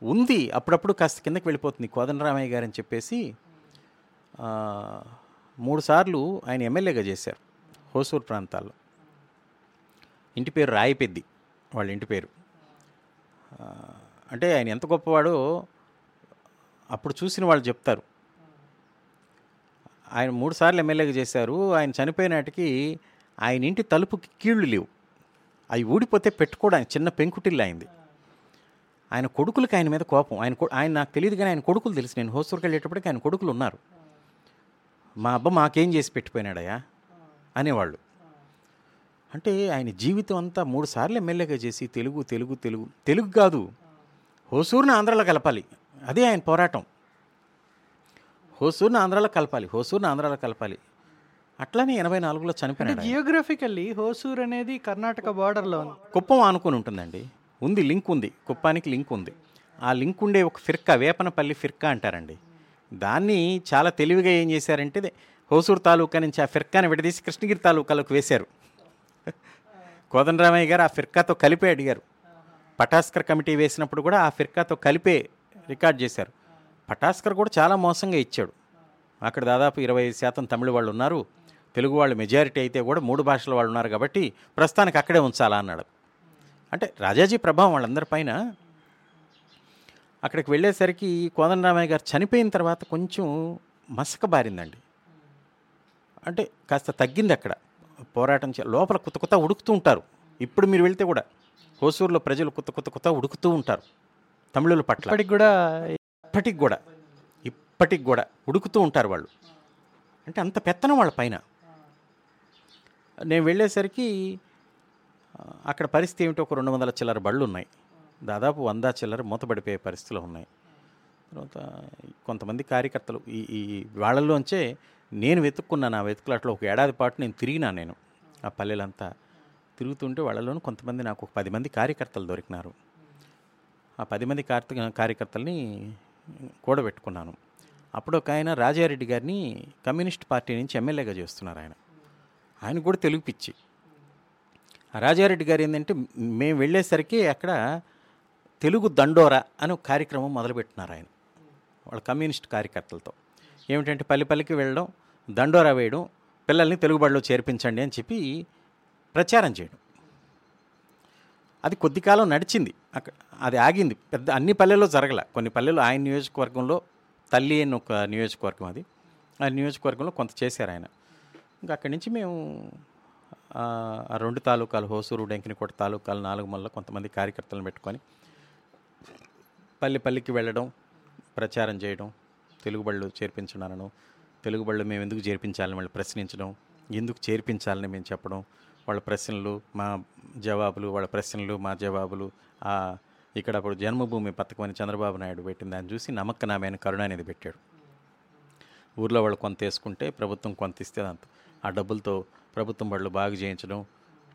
ఉంది అప్పుడప్పుడు కాస్త కిందకి వెళ్ళిపోతుంది కోదండరామయ్య గారు అని చెప్పేసి మూడుసార్లు ఆయన ఎమ్మెల్యేగా చేశారు హోసూరు ప్రాంతాల్లో. ఇంటి పేరు రాయిపెద్ది వాళ్ళ ఇంటి పేరు. అంటే ఆయన ఎంత గొప్పవాడో అప్పుడు చూసిన వాళ్ళు చెప్తారు. ఆయన మూడుసార్లు ఎమ్మెల్యేగా చేశారు. ఆయన చనిపోయినాటికి ఆయన ఇంటి తలుపుకి కీళ్ళు లేవు. అవి ఊడిపోతే పెట్టుకోవడానికి చిన్న పెంకుటిల్లు అయింది ఆయన కొడుకులకి ఆయన మీద కోపం. ఆయన ఆయన నాకు తెలియదు కానీ ఆయన కొడుకులు తెలుసు. నేను హోస్టల్కి వెళ్ళేటప్పటికి ఆయన కొడుకులు ఉన్నారు. మా అబ్బ మాకేం చేసి పెట్టిపోయినాడయా అనేవాళ్ళు. అంటే ఆయన జీవితం అంతా మూడు సార్లు ఎమ్మెల్యేగా చేసి తెలుగు తెలుగు తెలుగు తెలుగు కాదు. హోసూరుని ఆంధ్రాలో కలపాలి. అదే ఆయన పోరాటం. హోసూరుని ఆంధ్రాలో కలపాలి హోసూరుని ఆంధ్రాలో కలపాలి. అట్లానే ఎనభై నాలుగులో చనిపోయినాడు ఆయన. జియోగ్రఫికల్లీ హోసూర్ అనేది కర్ణాటక బార్డర్లో కుప్పం ఆనుకొని ఉంటుందండి. ఉంది లింక్ ఉంది. కుప్పానికి లింక్ ఉంది. ఆ లింక్ ఉండే ఒక ఫిర్కా వేపనపల్లి ఫిర్కా అంటారండి. దాన్ని చాలా తెలివిగా ఏం చేశారంటే హోసూరు తాలూకా నుంచి ఆ ఫిర్కాని విడదీసి కృష్ణగిరి తాలూకాలోకి వేశారు. కోదండరామయ్య గారు ఆ ఫిర్కాతో కలిపే అడిగారు. పటాస్కర్ కమిటీ వేసినప్పుడు కూడా ఆ ఫిర్కాతో కలిపే రికార్డ్ చేశారు. పటాస్కర్ కూడా చాలా మోసంగా ఇచ్చాడు. అక్కడ దాదాపు ఇరవై శాతం తమిళ వాళ్ళు ఉన్నారు. తెలుగు వాళ్ళు మెజారిటీ అయితే కూడా మూడు భాషల వాళ్ళు ఉన్నారు కాబట్టి ప్రస్తుతానికి అక్కడే ఉంచాలా అన్నాడు. అంటే రాజాజీ ప్రభావం వాళ్ళందరిపైన అక్కడికి వెళ్ళేసరికి కోదండరామయ్య గారు చనిపోయిన తర్వాత కొంచెం మసక బారిందండి. అంటే కాస్త తగ్గింది అక్కడ. పోరాటం చే లోపల కొత్త కొత్త ఉడుకుతూ ఉంటారు. ఇప్పుడు మీరు వెళ్తే కూడా హోసూరులో ప్రజలు కొత్త కొత్త కొత్త ఉడుకుతూ ఉంటారు. తమిళుల పట్ల. కూడా ఇప్పటికి కూడా ఇప్పటికి కూడా ఉడుకుతూ ఉంటారు వాళ్ళు. అంటే అంత పెత్తనం వాళ్ళ పైన. నేను వెళ్ళేసరికి అక్కడ పరిస్థితి ఏమిటో ఒక రెండు వందల చిల్లర బళ్ళు ఉన్నాయి దాదాపు వంద చిల్లర మూతపడిపోయే పరిస్థితులు ఉన్నాయి. తర్వాత కొంతమంది కార్యకర్తలు ఈ ఈ వాళ్ళలోంచే నేను వెతుక్కున్నాను ఆ వెతుకులాట్లో ఒక ఏడాది పాటు నేను తిరిగినా నేను. ఆ పల్లెలంతా తిరుగుతుంటే వాళ్ళలోనూ కొంతమంది నాకు ఒక పది మంది కార్యకర్తలు దొరికినారు. ఆ పది మంది కార్యకర్తల్ని కూడబెట్టుకున్నాను. అప్పుడు ఒక ఆయన రాజారెడ్డి గారిని కమ్యూనిస్ట్ పార్టీ నుంచి ఎమ్మెల్యేగా చేస్తున్నారు ఆయన. ఆయన కూడా తెలుగు పిచ్చి. రాజారెడ్డి గారు ఏంటంటే మేము వెళ్ళేసరికి అక్కడ తెలుగు దండోరా అని ఒక కార్యక్రమం మొదలుపెట్టినారు ఆయన. వాళ్ళ కమ్యూనిస్ట్ కార్యకర్తలతో. ఏమిటంటే పల్లెపల్లికి వెళ్ళడం దండోరా వేయడం పిల్లల్ని తెలుగు బడిలో చేర్పించండి అని చెప్పి ప్రచారం చేయడం. అది కొద్ది కాలం నడిచింది. అక్కడ అది ఆగింది. పెద్ద అన్ని పల్లెల్లో జరగల. కొన్ని పల్లెలు ఆయన నియోజకవర్గంలో తల్లి అని ఒక నియోజకవర్గం అది. ఆ నియోజకవర్గంలో కొంత చేశారు ఆయన. ఇంకా అక్కడి నుంచి మేము రెండు తాలూకాలు హోసూరు డెంకినికోట తాలూకాలు నాలుగు మళ్ళీ కొంతమంది కార్యకర్తలను పెట్టుకొని పల్లె పల్లికి వెళ్ళడం ప్రచారం చేయడం తెలుగు బళ్ళు చేర్పించడాలను తెలుగు బళ్ళు మేము ఎందుకు చేర్పించాలని వాళ్ళు ప్రశ్నించడం ఎందుకు చేర్పించాలని మేము చెప్పడం వాళ్ళ ప్రశ్నలు మా జవాబులు వాళ్ళ ప్రశ్నలు మా జవాబులు ఇక్కడ అప్పుడు జన్మభూమి పథకం అని చంద్రబాబు నాయుడు పెట్టిన దాన్ని చూసి నమ్మక నామైన కరుణ అనేది పెట్టాడు. ఊర్లో వాళ్ళు కొంత వేసుకుంటే ప్రభుత్వం కొంత ఇస్తే అంత. ఆ డబ్బులతో ప్రభుత్వం వాళ్ళు బాగు చేయించడం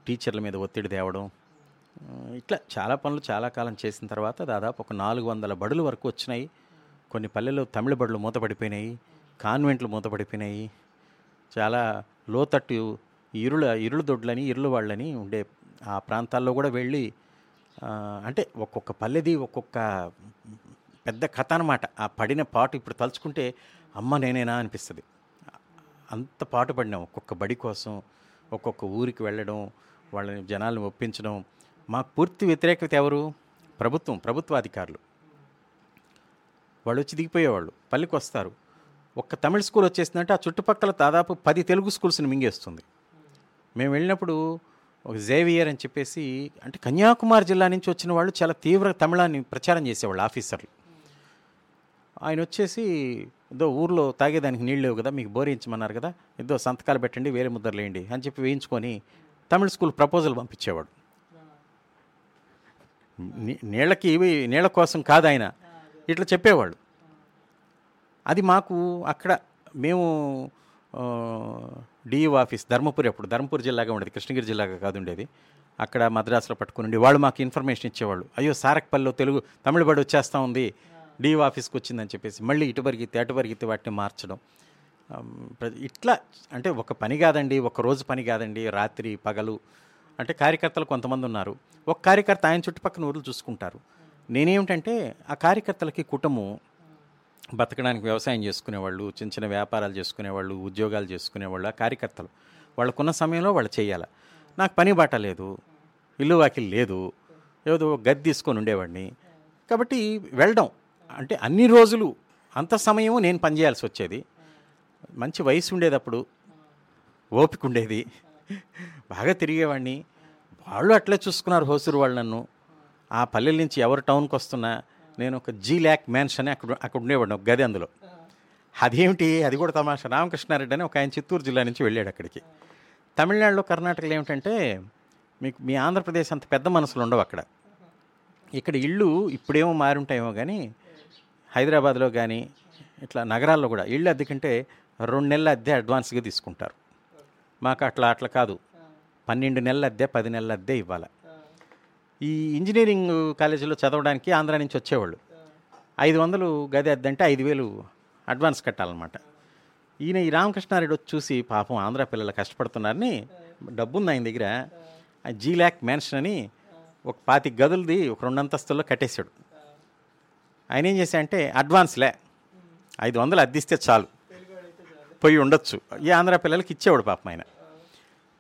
టీచర్ల మీద ఒత్తిడి తేవడం ఇట్లా చాలా పనులు చాలా కాలం చేసిన తర్వాత దాదాపు ఒక నాలుగు వందల బడులు వరకు వచ్చినాయి. కొన్ని పల్లెల్లో తమిళ బడులు మూతపడిపోయినాయి కాన్వెంట్లు మూతపడిపోయినాయి. చాలా లోతట్టు ఇరుల ఇరుల దొడ్లని ఇరుల వాళ్ళని ఉండే ఆ ప్రాంతాల్లో కూడా వెళ్ళి అంటే ఒక్కొక్క పల్లెది ఒక్కొక్క పెద్ద కథ అనమాట ఆ పడిన పాటు ఇప్పుడు తలుచుకుంటే అమ్మ నేనేనా అనిపిస్తుంది. అంత పాటు పడినాం. ఒక్కొక్క బడి కోసం ఒక్కొక్క ఊరికి వెళ్ళడం వాళ్ళని జనాలను ఒప్పించడం. మాకు పూర్తి వ్యతిరేకత ఎవరు? ప్రభుత్వం ప్రభుత్వ అధికారులు వాళ్ళు వచ్చి దిగిపోయేవాళ్ళు. పల్లెకి వస్తారు ఒక్క తమిళ స్కూల్ వచ్చేసిందంటే ఆ చుట్టుపక్కల దాదాపు పది తెలుగు స్కూల్స్ని మింగేస్తుంది. మేము వెళ్ళినప్పుడు ఒక జేవియర్ అని చెప్పేసి అంటే కన్యాకుమారి జిల్లా నుంచి వచ్చిన వాళ్ళు చాలా తీవ్ర తమిళాన్ని ప్రచారం చేసేవాళ్ళు ఆఫీసర్లు. ఆయన వచ్చేసి ఏదో ఊర్లో తాగేదానికి నీళ్ళు లేవు కదా మీకు బోరించమన్నారు కదా ఏదో సంతకాలు పెట్టండి వేరే ముద్రలు వేయండి అని చెప్పి వేయించుకొని తమిళ స్కూల్ ప్రపోజల్ పంపించేవాడు. నీ- నీళ్ళకి ఇవి నీళ్ళ కోసం కాదు ఆయన ఇట్లా చెప్పేవాళ్ళు. అది మాకు అక్కడ మేము డిఈ ఆఫీస్ ధర్మపురి అప్పుడు. ధర్మపురి జిల్లాగా ఉండేది కృష్ణగిరి జిల్లాగా కాదు ఉండేది. అక్కడ మద్రాసులో పట్టుకుని వాళ్ళు మాకు ఇన్ఫర్మేషన్ ఇచ్చేవాళ్ళు. అయ్యో సారక్పల్లిలో తెలుగు తమిళ బడి వచ్చేస్తూ ఉంది. డిఈ ఆఫీస్కి వచ్చిందని చెప్పేసి మళ్ళీ ఇటు పరిగితే అటు పరిగితే వాటిని మార్చడం. ప్ర- ఇట్లా అంటే ఒక పని కాదండి ఒక రోజు పని కాదండి రాత్రి పగలు. అంటే కార్యకర్తలు కొంతమంది ఉన్నారు. ఒక కార్యకర్త ఆయన చుట్టుపక్కల ఊర్లు చూసుకుంటారు. నేనేమిటంటే ఆ కార్యకర్తలకి కుటుంబం బతకడానికి వ్యవసాయం చేసుకునేవాళ్ళు చిన్న చిన్న వ్యాపారాలు చేసుకునేవాళ్ళు ఉద్యోగాలు చేసుకునేవాళ్ళు ఆ కార్యకర్తలు. వాళ్ళకున్న సమయంలో వాళ్ళు చేయాలి. నాకు పని బాట లేదు ఇల్లు వాకిల్ లేదు ఏదో గది తీసుకొని ఉండేవాడిని. కాబట్టి వెళ్ళడం అంటే అన్ని రోజులు అంత సమయం నేను పనిచేయాల్సి వచ్చేది. మంచి వయసు ఉండేది అప్పుడు ఓపిక ఉండేది. బాగా తిరిగేవాడిని. వాళ్ళు అట్లే చూసుకున్నారు హోసూరు వాళ్ళు నన్ను. ఆ పల్లెల నుంచి ఎవరు టౌన్కి వస్తున్నా నేను ఒక జీ ల్యాక్ మ్యాన్స్ అని అక్కడ అక్కడ ఉండేవాడిని ఒక గది అందులో. అదేమిటి? అది కూడా తమాషా. రామకృష్ణారెడ్డి అని ఒక ఆయన చిత్తూరు జిల్లా నుంచి వెళ్ళాడు అక్కడికి. తమిళనాడులో కర్ణాటకలో ఏమిటంటే మీకు మీ ఆంధ్రప్రదేశ్ అంత పెద్ద మనసులు ఉండవు అక్కడ. ఇక్కడ ఇళ్ళు ఇప్పుడేమో మారుంటాయేమో కానీ హైదరాబాద్లో కానీ ఇట్లా నగరాల్లో కూడా ఇళ్ళు అద్దెకంటే రెండు నెలల అద్దె అడ్వాన్స్గా తీసుకుంటారు. మాకు అట్లా అట్లా కాదు. పన్నెండు నెలల అద్దె పది నెలల అద్దె ఇవ్వాలి. ఈ ఇంజనీరింగ్ కాలేజీలో చదవడానికి ఆంధ్ర నుంచి వచ్చేవాళ్ళు. ఐదు వందలు గది అద్దె అంటే ఐదు వేలు అడ్వాన్స్ కట్టాలన్నమాట. ఈయన ఈ రామకృష్ణారెడ్డి వచ్చి చూసి పాపం ఆంధ్ర పిల్లలు కష్టపడుతున్నారని డబ్బుంది ఆయన దగ్గర. జీ ల్యాక్ మ్యాన్షన్ అని ఒక పాతి గదులది ఒక రెండు అంతస్తుల్లో కట్టేశాడు. ఆయన ఏం చేశాడంటే అడ్వాన్స్లే. ఐదు వందలు అద్దిస్తే చాలు. పోయి ఉండొచ్చు. ఈ ఆంధ్ర పిల్లలకి ఇచ్చేవాడు పాపం ఆయన.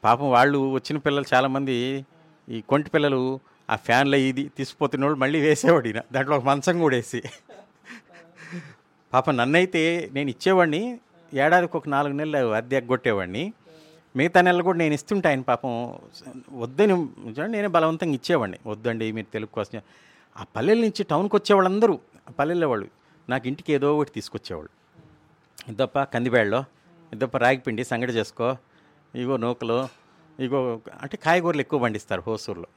పాపం వాళ్ళు వచ్చిన పిల్లలు చాలామంది ఈ కొంటి పిల్లలు ఆ ఫ్యాన్లో ఇది తీసిపోతున్న వాళ్ళు మళ్ళీ వేసేవాడు ఈయన. దాంట్లో ఒక మంచం కూడా వేసి. పాపం నన్నైతే నేను ఇచ్చేవాడిని ఏడాదికి ఒక నాలుగు నెలలు అద్దె ఎగ్గొట్టేవాడిని. మిగతా నెలలు కూడా నేను ఇస్తుంటే ఆయన పాపం వద్దని చూడండి నేనే బలవంతంగా ఇచ్చేవాడిని. వద్దండి మీరు తెలుగు కోసం. ఆ పల్లెల నుంచి టౌన్కి వచ్చేవాళ్ళందరూ ఆ పల్లెల్లో వాళ్ళు. నాకు ఇంటికి ఏదో ఒకటి తీసుకొచ్చేవాళ్ళు. ఇద్దప్ప కందిబేళ్ళలో ఇద్దప్ప రాగిపిండి సంగడి చేసుకో ఇగో నూకలు ఇగో అంటే కాయగూరలు ఎక్కువ పండిస్తారు హోసూరులో.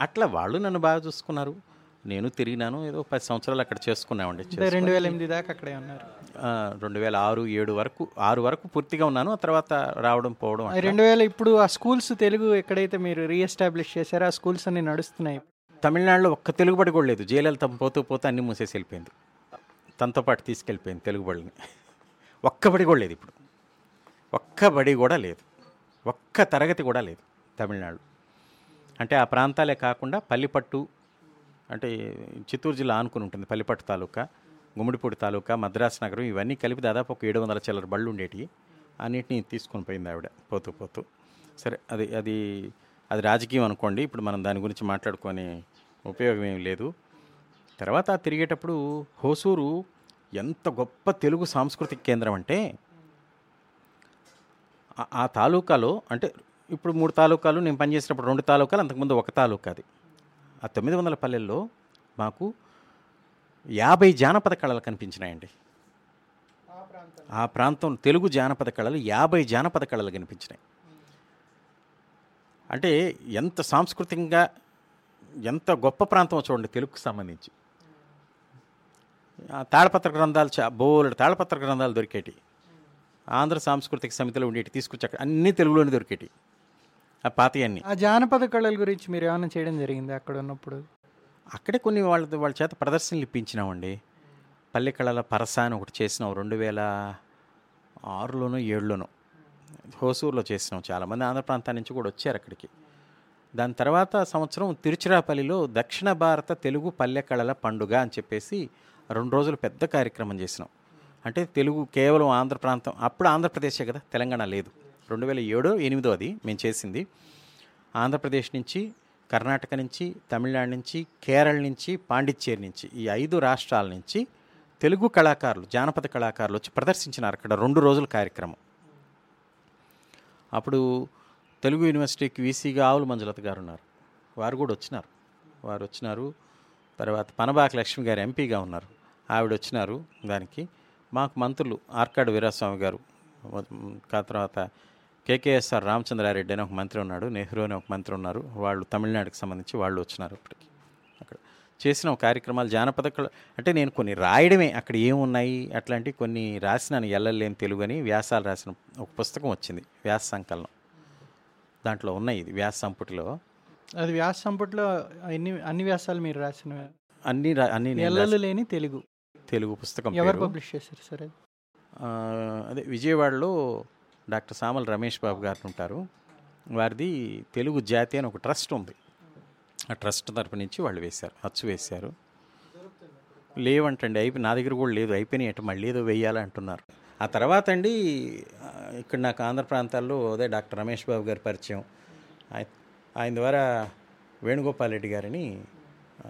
అట్లా వాళ్ళు నన్ను బాగా చూసుకున్నారు. నేను తిరిగినాను. ఏదో పది సంవత్సరాలు అక్కడ చేసుకున్నామండి. రెండు వేల ఎనిమిది దాకా అక్కడే ఉన్నారు. రెండు వేల ఆరు ఏడు వరకు ఆరు వరకు పూర్తిగా ఉన్నాను. ఆ తర్వాత రావడం పోవడం రెండు వేల ఇప్పుడు ఆ స్కూల్స్ తెలుగు ఎక్కడైతే మీరు రీఎస్టాబ్లిష్ చేశారో ఆ స్కూల్స్ అన్ని నడుస్తున్నాయి. తమిళనాడులో ఒక్క తెలుగుబడి కూడా లేదు. జయలలిత పోతూ పోతూ అన్ని మూసేసి వెళ్ళిపోయింది. తనతో పాటు తీసుకెళ్ళిపోయింది తెలుగుబడిని ఒక్క బడి కూడా లేదు ఇప్పుడు. ఒక్క బడి కూడా లేదు. ఒక్క తరగతి కూడా లేదు తమిళనాడు అంటే ఆ ప్రాంతాలే కాకుండా పల్లిపట్టు అంటే చిత్తూరు జిల్లా ఆనుకుని ఉంటుంది పల్లిపట్టు తాలూకా గుమ్మడిపూడి తాలూకా మద్రాసు నగరం ఇవన్నీ కలిపి దాదాపు ఒక ఏడు వందల చిల్లర బళ్ళు ఉండేటివి. అన్నిటిని తీసుకొని పోయింది ఆవిడ పోతూ పోతూ. సరే అది అది అది రాజకీయం అనుకోండి. ఇప్పుడు మనం దాని గురించి మాట్లాడుకొని ఉపయోగం ఏమి లేదు. తర్వాత తిరిగేటప్పుడు హోసూరు ఎంత గొప్ప తెలుగు సాంస్కృతిక కేంద్రం అంటే ఆ తాలూకాలో అంటే ఇప్పుడు మూడు తాలూకాలు నేను పనిచేసినప్పుడు రెండు తాలూకాలు అంతకుముందు ఒక తాలూకా అది. ఆ తొమ్మిది వందల పల్లెల్లో మాకు యాభై జానపద కళలు కనిపించినాయండి. ఆ ప్రాంతం తెలుగు జానపద కళలు యాభై జానపద కళలు కనిపించినాయి. అంటే ఎంత సాంస్కృతికంగా ఎంత గొప్ప ప్రాంతం చూడండి తెలుగుకు సంబంధించి. తాళపత్ర గ్రంథాలు చా బోలెడు తాళపత్ర గ్రంథాలు దొరికేటి. ఆంధ్ర సాంస్కృతిక సమితిలో ఉండేటి తీసుకొచ్చి అక్కడ అన్నీ తెలుగులోనే దొరికేటి. ఆ పాతవి అన్నీ ఆ జానపద కళల గురించి మీరు ఏమైనా చేయడం జరిగింది అక్కడ ఉన్నప్పుడు? అక్కడే కొన్ని వాళ్ళ వాళ్ళ చేత ప్రదర్శనలు ఇప్పించినామండి. పల్లె కళల పరస అని ఒకటి చేసినాం రెండు వేల ఆరులోనో ఏడులోనో. హోసూరులో చేసినాం చాలామంది. ఆంధ్ర ప్రాంతం నుంచి కూడా వచ్చారు అక్కడికి. దాని తర్వాత సంవత్సరం తిరుచిరాపల్లిలో దక్షిణ భారత తెలుగు పల్లె కళల పండుగ అని చెప్పేసి రెండు రోజులు పెద్ద కార్యక్రమం చేసినాం. అంటే తెలుగు కేవలం ఆంధ్ర ప్రాంతం అప్పుడు ఆంధ్రప్రదేశే కదా తెలంగాణ లేదు. రెండు వేల ఏడో ఎనిమిదో అది మేము చేసింది. ఆంధ్రప్రదేశ్ నుంచి కర్ణాటక నుంచి తమిళనాడు నుంచి కేరళ నుంచి పాండిచ్చేరి నుంచి ఈ ఐదు రాష్ట్రాల నుంచి తెలుగు కళాకారులు జానపద కళాకారులు వచ్చి ప్రదర్శించినారు అక్కడ రెండు రోజుల కార్యక్రమం. అప్పుడు తెలుగు యూనివర్సిటీకి వీసీగా ఆవుల మంజులత గారు ఉన్నారు. వారు కూడా వచ్చినారు. వారు వచ్చినారు. తర్వాత పనబాక లక్ష్మి గారు ఎంపీగా ఉన్నారు. ఆవిడ వచ్చినారు దానికి. మాకు మంత్రులు ఆర్కాడు వీరాస్వామి గారు. తర్వాత కేకేఎస్ఆర్ రామచంద్రారెడ్డి అని ఒక మంత్రి ఉన్నాడు నెహ్రూ అని ఒక మంత్రి ఉన్నారు. వాళ్ళు తమిళనాడుకి సంబంధించి వాళ్ళు వచ్చినారు అప్పటికి. అక్కడ చేసిన ఒక కార్యక్రమాలు జానపద అంటే నేను కొన్ని రాయడమే అక్కడ ఏమున్నాయి అట్లాంటివి కొన్ని రాసినాను ఎల్లలేని తెలుగు అని వ్యాసాలు రాసిన ఒక పుస్తకం వచ్చింది వ్యాస సంకలనం. దాంట్లో ఉన్నాయి ఇది వ్యాస సంపుటిలో. అది వ్యాస సంపుట్లో అన్ని అన్ని వ్యాసాలు మీరు రాసిన అన్ని రా- అన్ని నేను ఎల్లలు లేని తెలుగు. తెలుగు పుస్తకం ఎవరు. పబ్లిష్ చేశారు సార్ అదే విజయవాడలో డాక్టర్ సామల్ రమేష్ బాబు గారు ఉంటారు. వారిది తెలుగు జాతి అని ఒక ట్రస్ట్ ఉంది. ఆ ట్రస్ట్ తరపు నుంచి వాళ్ళు వేశారు అచ్చు వేశారు. లేవంటండి అయిపోయి నా దగ్గర కూడా లేదు అయిపోయినాయి అంటే మళ్ళీ ఏదో వేయాలి అంటున్నారు. ఆ తర్వాత అండి ఇక్కడ నాకు ఆంధ్ర ప్రాంతాల్లో అదే డాక్టర్ రమేష్ బాబు గారి పరిచయం. ఆయన ద్వారా వేణుగోపాల్ రెడ్డి గారిని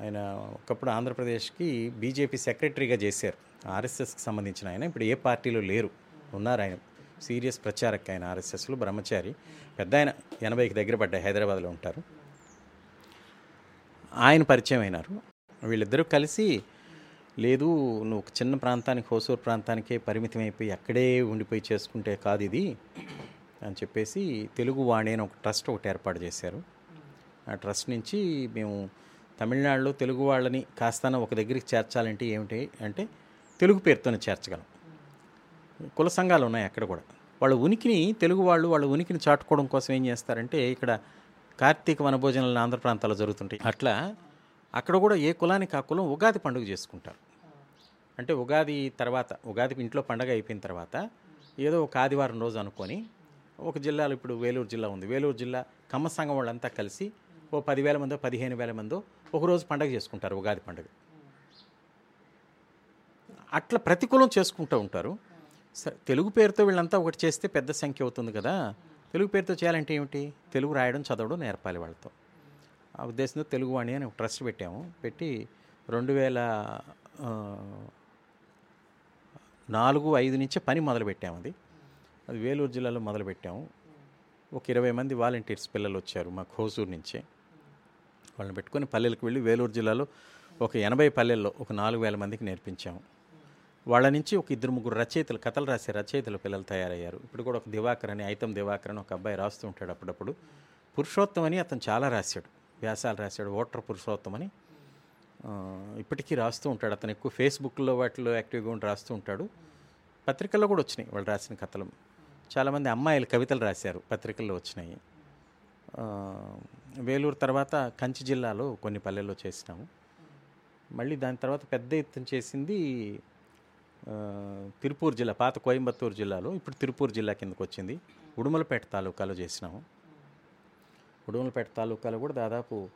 ఆయన ఒకప్పుడు ఆంధ్రప్రదేశ్కి బీజేపీ సెక్రటరీగా చేశారు. ఆర్ఎస్ఎస్కి సంబంధించిన ఆయన ఇప్పుడు ఏ పార్టీలో లేరు ఉన్నారు ఆయన. సీరియస్ ప్రచారక్ ఆయన ఆర్ఎస్ఎస్లో బ్రహ్మచారి. పెద్ద ఆయన ఎనభైకి దగ్గర పడ్డాయి హైదరాబాద్లో ఉంటారు. ఆయన పరిచయం అయినారు. వీళ్ళిద్దరూ కలిసి లేదు నువ్వు ఒక చిన్న ప్రాంతానికి హోసూరు ప్రాంతానికే పరిమితం అయిపోయి అక్కడే ఉండిపోయి చేసుకుంటే కాదు ఇది అని చెప్పేసి తెలుగు వాణి అని ఒక ట్రస్ట్ ఒకటి ఏర్పాటు చేశారు. ఆ ట్రస్ట్ నుంచి మేము తమిళనాడులో తెలుగు వాళ్ళని కాస్తాన ఒక దగ్గరికి చేర్చాలంటే ఏమిటి అంటే తెలుగు పేరుతోనే చేర్చగలం. కుల సంఘాలు ఉన్నాయి అక్కడ కూడా. వాళ్ళ ఉనికిని తెలుగు వాళ్ళు వాళ్ళ ఉనికిని చాటుకోవడం కోసం ఏం చేస్తారంటే ఇక్కడ కార్తీక వనభోజనాలు ఆంధ్ర ప్రాంతాల్లో జరుగుతుంటాయి. అట్లా అక్కడ కూడా ఏ కులానికి ఆ కులం ఉగాది పండుగ చేసుకుంటారు. అంటే ఉగాది తర్వాత ఉగాది ఇంట్లో పండగ అయిపోయిన తర్వాత ఏదో ఒక ఆదివారం రోజు అనుకొని ఒక జిల్లాలో ఇప్పుడు వేలూరు జిల్లా ఉంది. వేలూరు జిల్లా కమ్మ సంఘం వాళ్ళంతా కలిసి ఓ పదివేల మందో పదిహేను వేల మందో ఒకరోజు పండగ చేసుకుంటారు ఉగాది పండుగ. అట్లా ప్రతికూలం చేసుకుంటూ ఉంటారు. తెలుగు పేరుతో వీళ్ళంతా ఒకటి చేస్తే పెద్ద సంఖ్య అవుతుంది కదా. తెలుగు పేరుతో చేయాలంటే ఏమిటి? తెలుగు రాయడం చదవడం నేర్పాలి వాళ్ళతో. ఆ ఉద్దేశంతో తెలుగు వాణి అని ఒక ట్రస్ట్ పెట్టాము. పెట్టి రెండు వేల నాలుగు ఐదు నుంచే పని మొదలుపెట్టాము అది. అది వేలూరు జిల్లాలో మొదలుపెట్టాము. ఒక ఇరవై మంది వాలంటీర్స్ పిల్లలు వచ్చారు మా హోసూరు నుంచే. వాళ్ళని పెట్టుకొని పల్లెలకు వెళ్ళి వేలూరు జిల్లాలో ఒక ఎనభై పల్లెల్లో ఒక నాలుగు వేల మందికి నేర్పించాము. వాళ్ళ నుంచి ఒక ఇద్దరు ముగ్గురు రచయితలు కథలు రాసే రచయితలు పిల్లలు తయారయ్యారు. ఇప్పుడు కూడా ఒక దివాకర్ అని ఐతం దివాకర్ అని ఒక అబ్బాయి రాస్తూ ఉంటాడు అప్పుడప్పుడు. పురుషోత్తం అని అతను చాలా రాశాడు. వ్యాసాలు రాశాడు. ఓటర్ పురుషోత్తం అని. ఇప్పటికీ రాస్తూ ఉంటాడు. అతను ఎక్కువ ఫేస్బుక్లో వాటిలో యాక్టివ్గా ఉండి రాస్తూ ఉంటాడు. పత్రికల్లో కూడా వచ్చినాయి వాళ్ళు రాసిన కథలు. చాలామంది అమ్మాయిలు కవితలు రాశారు పత్రికల్లో వచ్చినాయి. వేలూరు తర్వాత కంచి జిల్లాలో కొన్ని పల్లెల్లో చేసినాము. మళ్ళీ దాని తర్వాత పెద్ద ఎత్తున చేసింది తిరుపూర్ జిల్లా పాత కోయంబత్తూరు జిల్లాలో ఇప్పుడు తిరుపూర్ జిల్లా కిందకు వచ్చింది ఉడుమలపేట తాలూకాలో చేసినాము. ఉడుమలపేట తాలూకాలో కూడా దాదాపు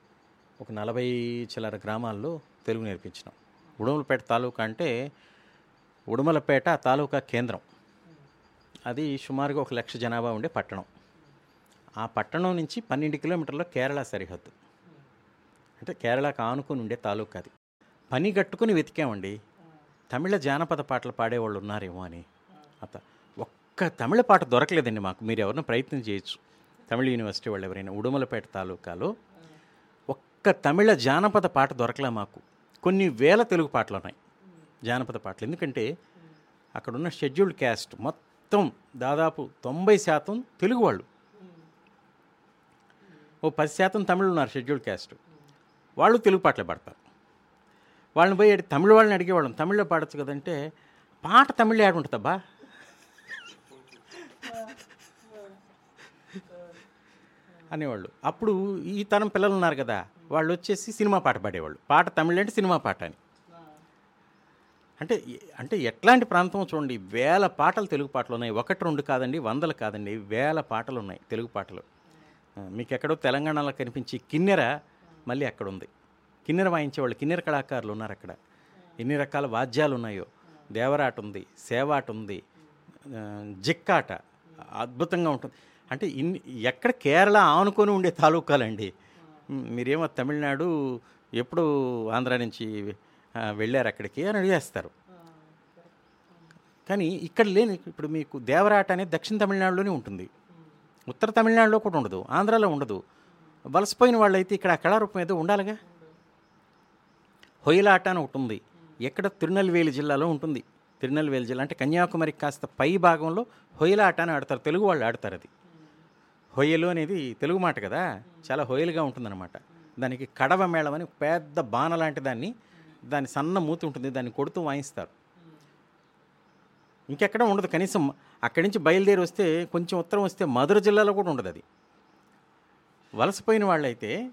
ఒక నలభై చిల్లర గ్రామాల్లో తెలుగు నేర్పించినాం. ఉడుమలపేట తాలూకా అంటే ఉడుమలపేట తాలూకా కేంద్రం. అది సుమారుగా ఒక లక్ష జనాభా ఉండే పట్టణం. ఆ పట్టణం నుంచి పన్నెండు కిలోమీటర్ల కేరళ సరిహద్దు. అంటే కేరళకు ఆనుకుని ఉండే తాలూకా అది. పని కట్టుకుని వెతికామండి. తమిళ జానపద పాటలు పాడేవాళ్ళు ఉన్నారేమో అని అత. ఒక్క తమిళ పాట దొరకలేదండి మాకు. మీరు ఎవరైనా ప్రయత్నం చేయొచ్చు. తమిళ యూనివర్సిటీ వాళ్ళు ఎవరైనా ఉడుమలపేట తాలూకాలో ఒక్క తమిళ జానపద పాట దొరకలే మాకు. కొన్ని వేల తెలుగు పాటలు ఉన్నాయి జానపద పాటలు. ఎందుకంటే అక్కడున్న షెడ్యూల్డ్ క్యాస్ట్ మొత్తం దాదాపు తొంభై శాతం తెలుగు వాళ్ళు. ఓ పది శాతం తమిళ్ ఉన్నారు షెడ్యూల్డ్ క్యాస్ట్. వాళ్ళు తెలుగు పాటలే పాడతారు. వాళ్ళని పోయి తమిళ వాళ్ళని అడిగేవాళ్ళం. తమిళ్ళో పాడచ్చు కదంటే పాట తమిళ ఆడు ఉంటుందబ్బా అనేవాళ్ళు. అప్పుడు ఈ తరం పిల్లలు ఉన్నారు కదా వాళ్ళు వచ్చేసి సినిమా పాట పాడేవాళ్ళు. పాట తమిళ అంటే సినిమా పాట అని. అంటే అంటే ఎట్లాంటి ప్రాంతం చూడండి వేల పాటలు తెలుగు పాటలు ఉన్నాయి. ఒకటి రెండు కాదండి వందలు కాదండి వేల పాటలు ఉన్నాయి తెలుగు పాటలు. మీకు ఎక్కడో తెలంగాణలో కనిపించి కిన్నెర మళ్ళీ అక్కడ ఉంది కిన్నెర వాయించేవాళ్ళు కిన్నెర కళాకారులు ఉన్నారు అక్కడ. ఎన్ని రకాల వాద్యాలు ఉన్నాయో. దేవరాట ఉంది సేవాట ఉంది జిక్కాట. అద్భుతంగా ఉంటుంది. అంటే ఇన్ని ఎక్కడ కేరళ ఆనుకొని ఉండే తాలూకాలండి. మీరేమో తమిళనాడు ఎప్పుడు ఆంధ్ర నుంచి వెళ్ళారు అక్కడికి అని అడిగేస్తారు. కానీ ఇక్కడ లేని ఇప్పుడు మీకు దేవరాట అనేది దక్షిణ తమిళనాడులోనే ఉంటుంది. ఉత్తర తమిళనాడులో కూడా ఉండదు ఆంధ్రాలో ఉండదు. వలసపోయిన వాళ్ళైతే ఇక్కడ కళారూపం ఏదో ఉండాలిగా? హొయలాట అని ఒకటి ఉంది. ఎక్కడ తిరునెల్వేలి జిల్లాలో ఉంటుంది. తిరునెల్వేలి జిల్లా అంటే కన్యాకుమారి కాస్త పై భాగంలో హొయలాట అని ఆడతారు. తెలుగు వాళ్ళు ఆడతారు అది. హొయ్యలు అనేది తెలుగు మాట కదా? చాలా హొయలుగా ఉంటుందన్నమాట. దానికి కడవ మేళం అని పెద్ద బాణ లాంటి దాన్ని దాని సన్న మూతి ఉంటుంది. దాన్ని కొడుతూ వాయిస్తారు. ఇంకెక్కడ ఉండదు. కనీసం అక్కడి నుంచి బయలుదేరి వస్తే కొంచెం ఉత్తరం వస్తే మధుర జిల్లాలో కూడా ఉండదు అది. వలసపోయిన వాళ్ళైతే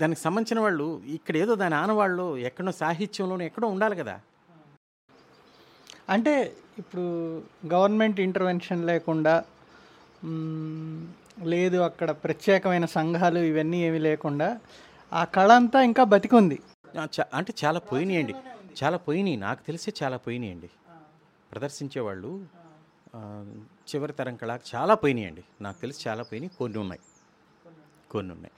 దానికి సంబంధించిన వాళ్ళు ఇక్కడ ఏదో దాని ఆనవాళ్ళు ఎక్కడో సాహిత్యంలోనూ ఎక్కడో ఉండాలి కదా. అంటే ఇప్పుడు గవర్నమెంట్ ఇంటర్వెన్షన్ లేకుండా లేదు అక్కడ ప్రత్యేకమైన సంఘాలు ఇవన్నీ ఏమీ లేకుండా ఆ కళ అంతా ఇంకా బతికుంది. అంటే చాలా పోయినాయండి. చాలా పోయినాయి. నాకు తెలిసే చాలా పోయినాయండి. ప్రదర్శించేవాళ్ళు చివరి తరం కళ చాలా పోయినాయండి. నాకు తెలిసి చాలా పోయినాయి. కొన్ని ఉన్నాయి. కొన్ని ఉన్నాయి.